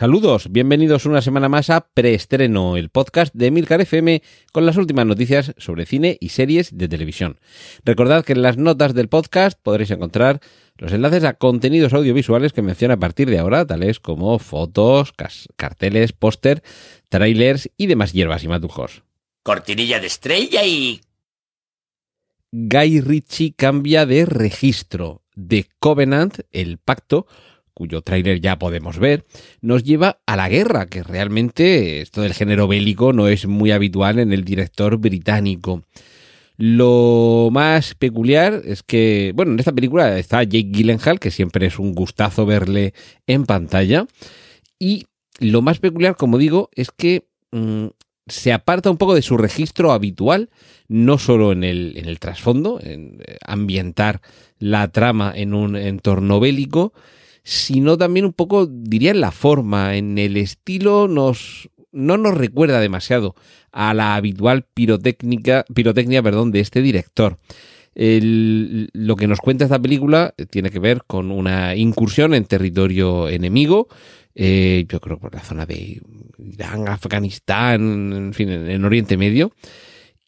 Saludos, bienvenidos una semana más a Preestreno, el podcast de Milcar FM con las últimas noticias sobre cine y series de televisión. Recordad que en las notas del podcast podréis encontrar los enlaces a contenidos audiovisuales que menciono a partir de ahora, tales como fotos, carteles, póster, trailers y demás hierbas y matujos. Cortinilla de estrella y... Guy Ritchie cambia de registro. The Covenant, el pacto, cuyo tráiler ya podemos ver, nos lleva a la guerra, que realmente esto del género bélico no es muy habitual en el director británico. Lo más peculiar es que, bueno, en esta película está Jake Gyllenhaal, que siempre es un gustazo verle en pantalla, y lo más peculiar, como digo, es que mm, se aparta un poco de su registro habitual, no solo en el, en el trasfondo, en eh, ambientar la trama en un entorno bélico, sino también un poco, diría, en la forma, en el estilo, nos, no nos recuerda demasiado a la habitual pirotécnica, pirotecnia perdón, de este director. lo que nos cuenta esta película tiene que ver con una incursión en territorio enemigo, eh, yo creo por la zona de Irán, Afganistán, en fin, en Oriente Medio,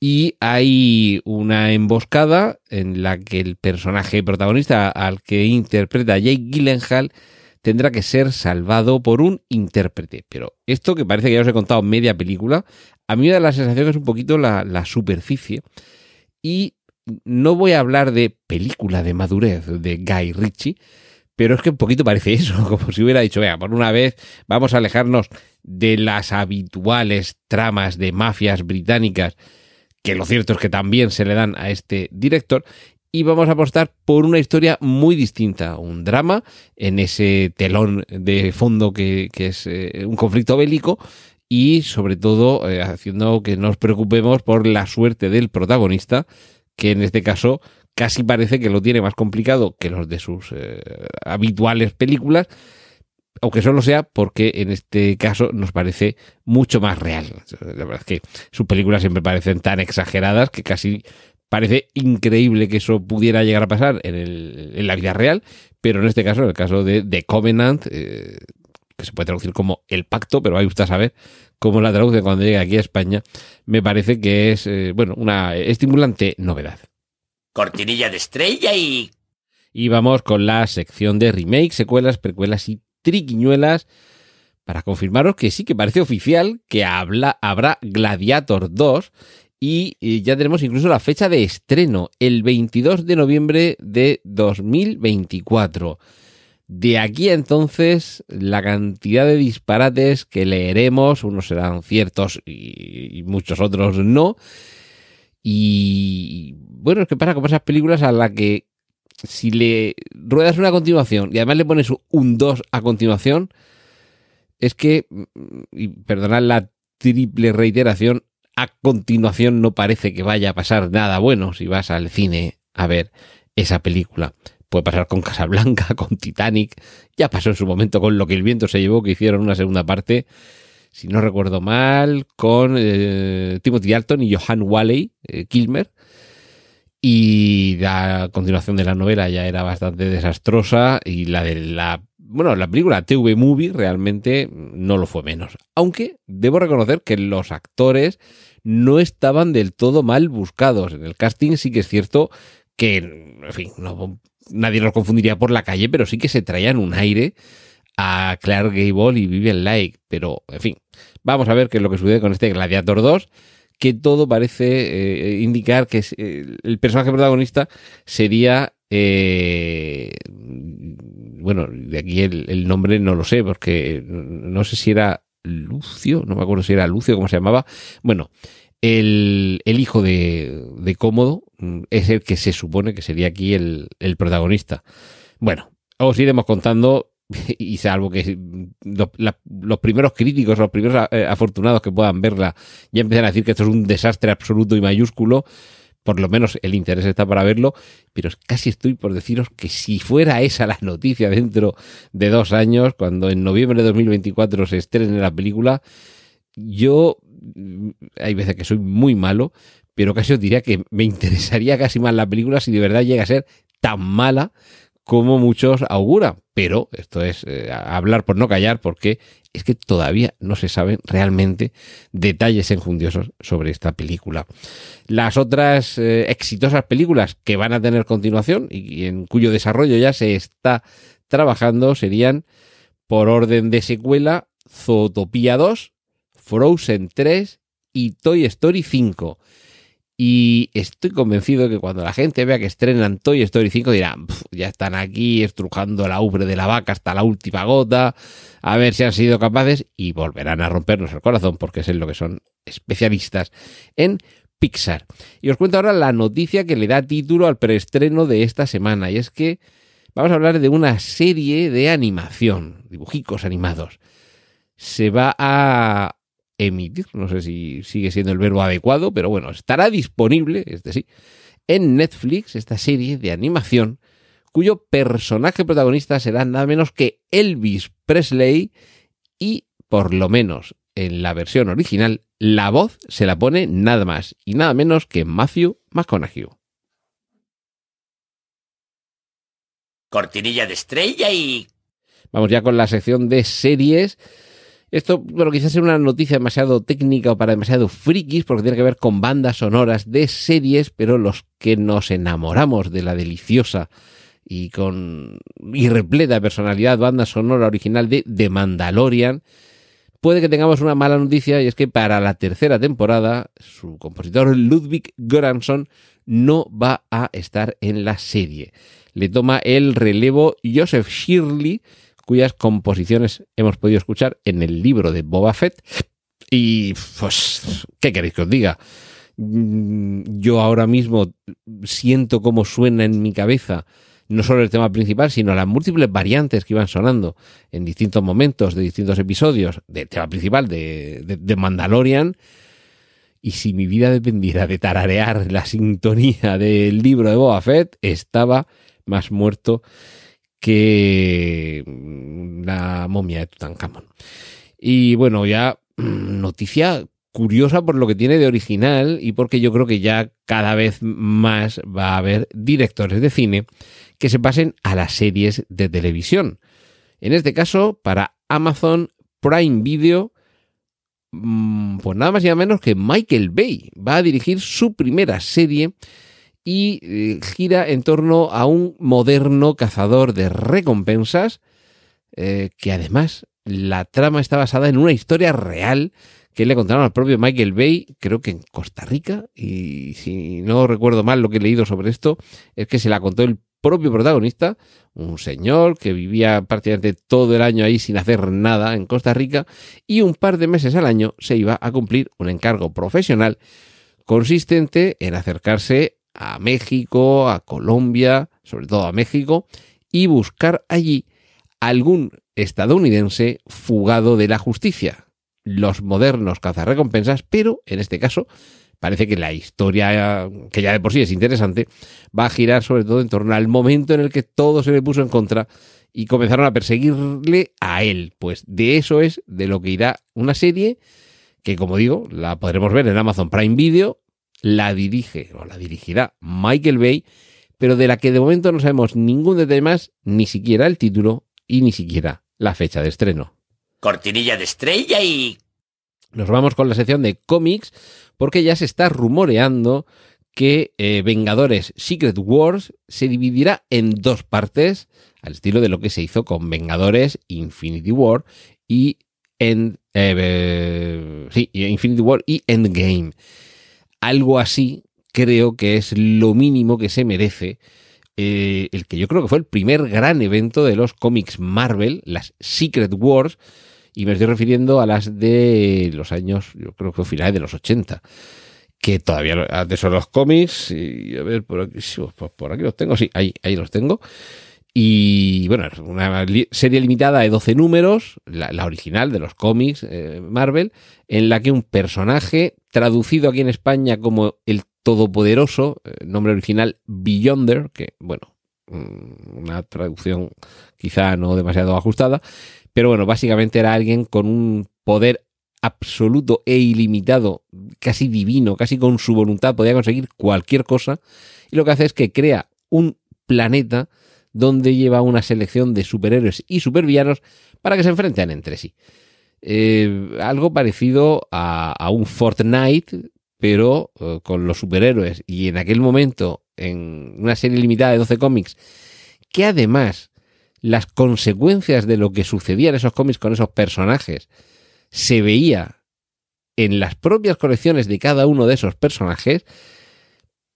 y hay una emboscada en la que el personaje protagonista al que interpreta Jake Gyllenhaal tendrá que ser salvado por un intérprete. Pero esto que parece que ya os he contado media película, a mí me da la sensación que es un poquito la, la superficie. Y no voy a hablar de película de madurez de Guy Ritchie, pero es que un poquito parece eso, como si hubiera dicho, vea, por una vez vamos a alejarnos de las habituales tramas de mafias británicas que lo cierto es que también se le dan a este director, y vamos a apostar por una historia muy distinta, un drama en ese telón de fondo que, es eh, un conflicto bélico y sobre todo eh, haciendo que nos preocupemos por la suerte del protagonista, que en este caso casi parece que lo tiene más complicado que los de sus eh, habituales películas, aunque solo sea porque en este caso nos parece mucho más real. La verdad es que sus películas siempre parecen tan exageradas que casi parece increíble que eso pudiera llegar a pasar en, la vida real, pero en este caso, en el caso de The Covenant, eh, que se puede traducir como el pacto, pero hay usted a saber cómo la traducen cuando llegue aquí a España, me parece que es, eh, bueno, una estimulante novedad. Cortinilla de estrella y... Y vamos con la sección de remake, secuelas, precuelas y triquiñuelas para confirmaros que sí que parece oficial que habla, habrá Gladiator 2 y ya tenemos incluso la fecha de estreno, el 22 de noviembre de 2024. De aquí entonces, la cantidad de disparates que leeremos, unos serán ciertos y, muchos otros no. Y bueno, es que pasa con esas películas a las que si le ruedas una continuación y además le pones un 2 a continuación, es que, y perdonad la triple reiteración, a continuación no parece que vaya a pasar nada bueno si vas al cine a ver esa película. Puede pasar con Casablanca, con Titanic, ya pasó en su momento con Lo que el viento se llevó, que hicieron una segunda parte, si no recuerdo mal, con eh, Timothy Dalton y Johan Walley, eh, Kilmer, y la continuación de la novela ya era bastante desastrosa y la de la bueno, la película TV Movie realmente no lo fue menos. Aunque debo reconocer que los actores no estaban del todo mal buscados. En el casting sí que es cierto que, en fin, nadie los confundiría por la calle, pero sí que se traían un aire a Clark Gable y Vivian Lake. Pero, en fin, vamos a ver qué es lo que sucede con este Gladiator 2 que todo parece eh, indicar que eh, el personaje protagonista sería eh, bueno, de aquí el, nombre no lo sé, porque no sé si era Lucio, no me acuerdo si era Lucio, cómo se llamaba. Bueno, el, hijo de, de, Cómodo mm, es el que se supone que sería aquí el, el protagonista. Bueno, os iremos contando y salvo que los, primeros críticos, los primeros eh, afortunados que puedan verla, ya empiezan a decir que esto es un desastre absoluto y mayúsculo, por lo menos el interés está para verlo, pero casi estoy por deciros que si fuera esa la noticia dentro de dos años, cuando en noviembre de 2024 se estrene la película, yo mm, hay veces que soy muy malo, pero casi os diría que me interesaría casi más la película si de verdad llega a ser tan mala como muchos auguran. Pero esto es eh, hablar por no callar, porque es que todavía no se saben realmente detalles enjundiosos sobre esta película. Las otras eh, exitosas películas que van a tener continuación y en cuyo desarrollo ya se está trabajando serían, por orden de secuela, Zootopia 2, Frozen 3 y Toy Story 5. Y estoy convencido que cuando la gente vea que estrenan Toy Story 5 dirán, ya están aquí estrujando la ubre de la vaca hasta la última gota, a ver si han sido capaces y volverán a rompernos el corazón porque es en lo que son especialistas en Pixar. Y os cuento ahora la noticia que le da título al preestreno de esta semana y es que vamos a hablar de una serie de animación, dibujicos animados. Se va a emitir, no sé si sigue siendo el verbo adecuado, pero bueno, estará disponible, este sí, en Netflix esta serie de animación cuyo personaje protagonista será nada menos que Elvis Presley y por lo menos en la versión original la voz se la pone nada más y nada menos que Matthew McConaughey. Cortinilla de estrella y... Vamos ya con la sección de series esto, bueno, quizás sea una noticia demasiado técnica o para demasiado frikis, porque tiene que ver con bandas sonoras de series, pero los que nos enamoramos de la deliciosa y con y repleta personalidad banda sonora original de The Mandalorian, puede que tengamos una mala noticia y es que para la tercera temporada su compositor Ludwig Göransson no va a estar en la serie. Le toma el relevo Joseph Shirley, cuyas composiciones hemos podido escuchar en el libro de Boba Fett. Y pues, ¿qué queréis que os diga? Mm, yo ahora mismo siento cómo suena en mi cabeza no solo el tema principal, sino las múltiples variantes que iban sonando en distintos momentos de distintos episodios del tema principal de, de, Mandalorian. Y si mi vida dependiera de tararear la sintonía del libro de Boba Fett, estaba más muerto que mm, la momia de Tutankamón. Y bueno, ya mm, noticia curiosa por lo que tiene de original y porque yo creo que ya cada vez más va a haber directores de cine que se pasen a las series de televisión. En este caso, para Amazon Prime Video, mm, pues nada más y nada menos que Michael Bay va a dirigir su primera serie y eh, gira en torno a un moderno cazador de recompensas eh, que además la trama está basada en una historia real que le contaron al propio Michael Bay, creo que en Costa Rica, y si no recuerdo mal lo que he leído sobre esto, es que se la contó el propio protagonista, un señor que vivía prácticamente todo el año ahí sin hacer nada en Costa Rica, y un par de meses al año se iba a cumplir un encargo profesional consistente en acercarse a México, a Colombia, sobre todo a México, y buscar allí algún estadounidense fugado de la justicia. Los modernos cazarrecompensas, pero en este caso parece que la historia, que ya de por sí es interesante, va a girar sobre todo en torno al momento en el que todo se le puso en contra y comenzaron a perseguirle a él. Pues de eso es de lo que irá una serie que, como digo, la podremos ver en Amazon Prime Video la dirige o la dirigirá Michael Bay, pero de la que de momento no sabemos ningún detalle más, ni siquiera el título y ni siquiera la fecha de estreno. Cortinilla de estrella y... Nos vamos con la sección de cómics porque ya se está rumoreando que eh, Vengadores Secret Wars se dividirá en dos partes, al estilo de lo que se hizo con Vengadores Infinity War y End, eh, sí, Infinity War y Endgame algo así creo que es lo mínimo que se merece eh, el que yo creo que fue el primer gran evento de los cómics Marvel, las Secret Wars, y me estoy refiriendo a las de los años, yo creo que finales de los 80, que todavía de esos los cómics, y a ver, por aquí, por aquí los tengo, sí, ahí, ahí los tengo. Y bueno, una serie limitada de 12 números, la, original de los cómics eh, Marvel, en la que un personaje traducido aquí en España como el todopoderoso, eh, nombre original Beyonder, que bueno, mm, una traducción quizá no demasiado ajustada, pero bueno, básicamente era alguien con un poder absoluto e ilimitado, casi divino, casi con su voluntad, podía conseguir cualquier cosa, y lo que hace es que crea un planeta donde lleva una selección de superhéroes y supervillanos para que se enfrenten entre sí. Eh, algo parecido a, a, un Fortnite, pero uh, con los superhéroes. Y en aquel momento, en una serie limitada de 12 cómics, que además las consecuencias de lo que sucedía en esos cómics con esos personajes se veía en las propias colecciones de cada uno de esos personajes,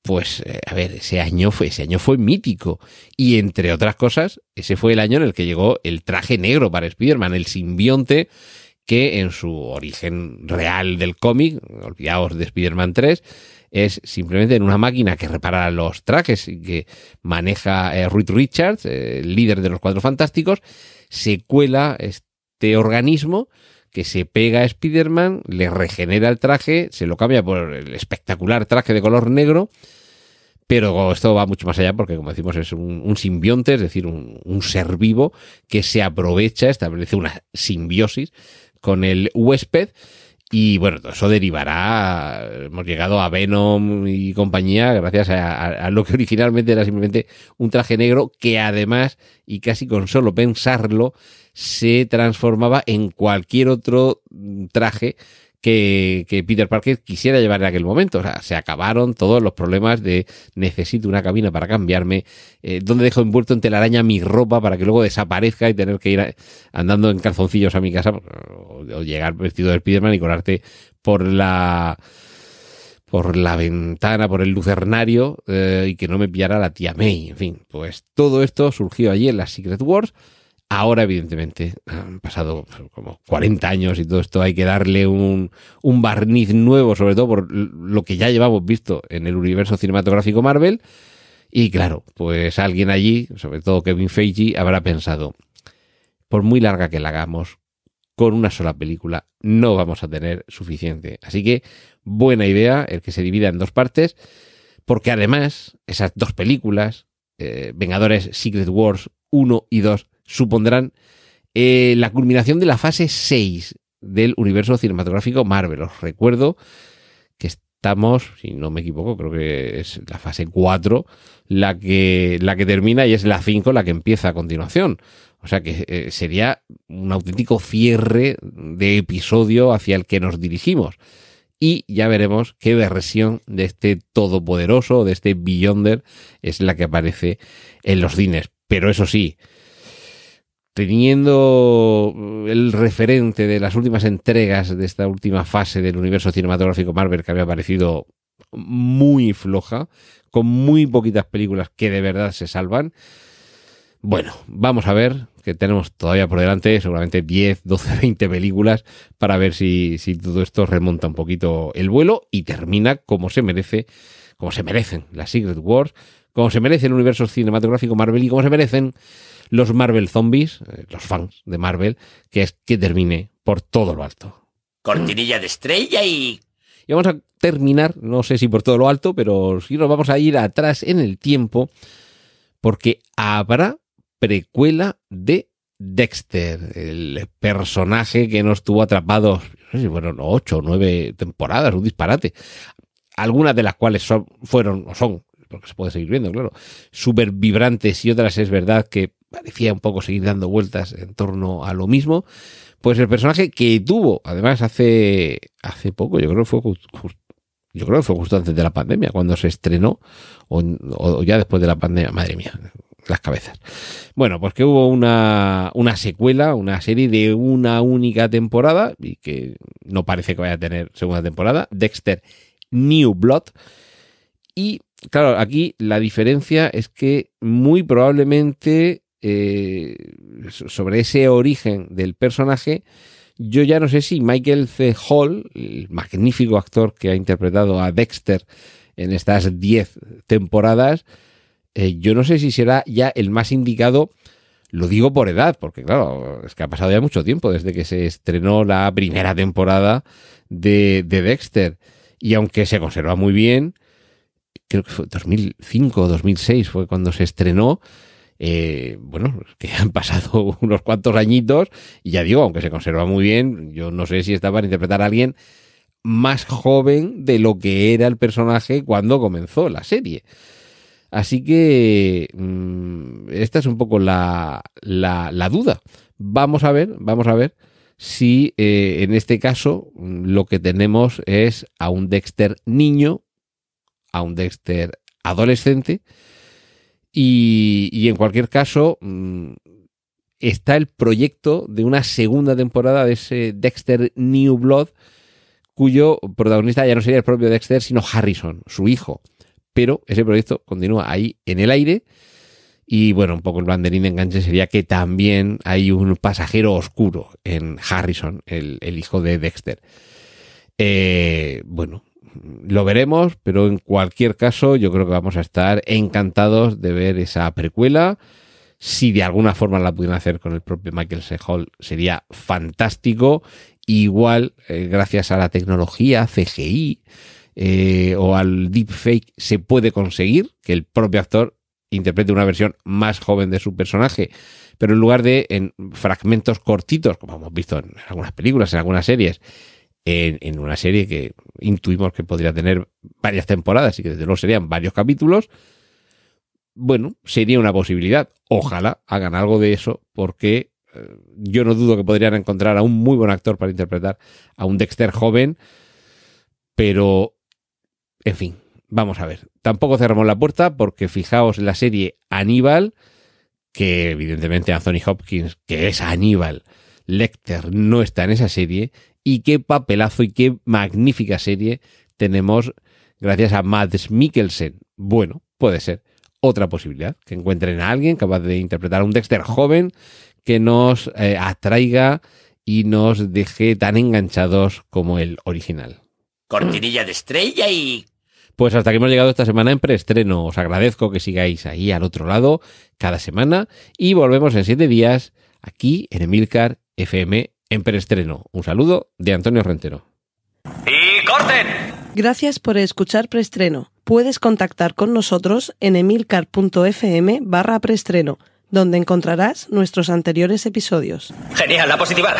pues eh, a ver, ese año fue ese año fue mítico y entre otras cosas, ese fue el año en el que llegó el traje negro para Spider-Man, el simbionte que en su origen real del cómic, olvidaos de Spider-Man 3, es simplemente en una máquina que repara los trajes y que maneja eh, Reed Richards, eh, líder de los Cuatro Fantásticos, se cuela este organismo que se pega a Spider-Man, le regenera el traje, se lo cambia por el espectacular traje de color negro, pero esto va mucho más allá porque, como decimos, es un, un simbionte, es decir, un, un, ser vivo que se aprovecha, establece una simbiosis con el huésped. Y bueno, eso derivará, hemos llegado a Venom y compañía gracias a, a, a, lo que originalmente era simplemente un traje negro que además, y casi con solo pensarlo, se transformaba en cualquier otro traje que, Peter Parker quisiera llevar en aquel momento. O sea, se acabaron todos los problemas de necesito una cabina para cambiarme, eh, donde dejo envuelto en telaraña mi ropa para que luego desaparezca y tener que ir andando en calzoncillos a mi casa o, o llegar vestido de Spiderman y colarte por la por la ventana, por el lucernario eh, y que no me pillara la tía May. En fin, pues todo esto surgió allí en las Secret Wars. Ahora, evidentemente, han pasado como 40 años y todo esto hay que darle un, un, barniz nuevo, sobre todo por lo que ya llevamos visto en el universo cinematográfico Marvel. Y claro, pues alguien allí, sobre todo Kevin Feige, habrá pensado, por muy larga que la hagamos, con una sola película no vamos a tener suficiente. Así que buena idea el que se divida en dos partes, porque además esas dos películas, eh, Vengadores Secret Wars 1 y 2, supondrán eh, la culminación de la fase 6 del universo cinematográfico Marvel. Os recuerdo que estamos, si no me equivoco, creo que es la fase 4 la que, la que termina y es la 5 la que empieza a continuación. O sea que eh, sería un auténtico cierre de episodio hacia el que nos dirigimos. Y ya veremos qué versión de este todopoderoso, de este Beyonder, es la que aparece en los cines. Pero eso sí, teniendo el referente de las últimas entregas de esta última fase del universo cinematográfico Marvel que había parecido muy floja, con muy poquitas películas que de verdad se salvan. Bueno, vamos a ver, que tenemos todavía por delante seguramente 10, 12, 20 películas para ver si, si todo esto remonta un poquito el vuelo y termina como se merece, como se merecen las Secret Wars, como se merece el universo cinematográfico Marvel y como se merecen los Marvel Zombies, eh, los fans de Marvel, que es que termine por todo lo alto. Cortinilla de estrella y... Y vamos a terminar, no sé si por todo lo alto, pero sí nos vamos a ir atrás en el tiempo, porque habrá precuela de Dexter, el personaje que nos tuvo atrapados, no sé si fueron ocho o nueve temporadas, un disparate. Algunas de las cuales son, fueron o son, porque se puede seguir viendo, claro, súper vibrantes y otras es verdad que parecía un poco seguir dando vueltas en torno a lo mismo. Pues el personaje que tuvo, además, hace, hace poco, yo creo que fue just, yo creo que fue justo antes de la pandemia, cuando se estrenó, o, o ya después de la pandemia, madre mía, las cabezas. Bueno, pues que hubo una, una secuela, una serie de una única temporada, y que no parece que vaya a tener segunda temporada, Dexter New Blood. Y claro, aquí la diferencia es que muy probablemente eh, sobre ese origen del personaje, yo ya no sé si Michael C. Hall, el magnífico actor que ha interpretado a Dexter en estas 10 temporadas, eh, yo no sé si será ya el más indicado, lo digo por edad, porque claro, es que ha pasado ya mucho tiempo desde que se estrenó la primera temporada de, de Dexter, y aunque se conserva muy bien, creo que fue 2005 o 2006 fue cuando se estrenó. Eh, bueno, que han pasado unos cuantos añitos y ya digo, aunque se conserva muy bien, yo no sé si está para interpretar a alguien más joven de lo que era el personaje cuando comenzó la serie. Así que mmm, esta es un poco la, la, duda. Vamos a ver, vamos a ver si eh, en este caso lo que tenemos es a un Dexter niño, a un Dexter adolescente y, y en cualquier caso mmm, está el proyecto de una segunda temporada de ese Dexter New Blood cuyo protagonista ya no sería el propio Dexter, sino Harrison, su hijo. Pero ese proyecto continúa ahí en el aire. Y bueno, un poco el banderín de enganche sería que también hay un pasajero oscuro en Harrison, el, el hijo de Dexter. Eh, bueno, lo veremos, pero en cualquier caso yo creo que vamos a estar encantados de ver esa precuela. Si de alguna forma la pudieran hacer con el propio Michael C. Hall sería fantástico. Igual, eh, gracias a la tecnología CGI eh, o al deepfake, se puede conseguir que el propio actor interprete una versión más joven de su personaje, pero en lugar de en fragmentos cortitos, como hemos visto en algunas películas, en algunas series, en, en una serie que intuimos que podría tener varias temporadas y que desde luego serían varios capítulos, bueno, sería una posibilidad. Ojalá hagan algo de eso porque yo no dudo que podrían encontrar a un muy buen actor para interpretar a un Dexter joven, pero, en fin, vamos a ver. Tampoco cerramos la puerta porque fijaos la serie Aníbal, que evidentemente Anthony Hopkins, que es Aníbal, Lecter no está en esa serie, y qué papelazo y qué magnífica serie tenemos gracias a Mads Mikkelsen. Bueno, puede ser otra posibilidad, que encuentren a alguien capaz de interpretar a un Dexter joven que nos eh, atraiga y nos deje tan enganchados como el original. Cortinilla de estrella y... Pues hasta que hemos llegado esta semana en preestreno. Os agradezco que sigáis ahí al otro lado cada semana y volvemos en siete días aquí en Emilcar FM en preestreno. Un saludo de Antonio Rentero. ¡Y corten! Gracias por escuchar preestreno. Puedes contactar con nosotros en emilcar.fm barra preestreno donde encontrarás nuestros anteriores episodios. Genial, la positiva.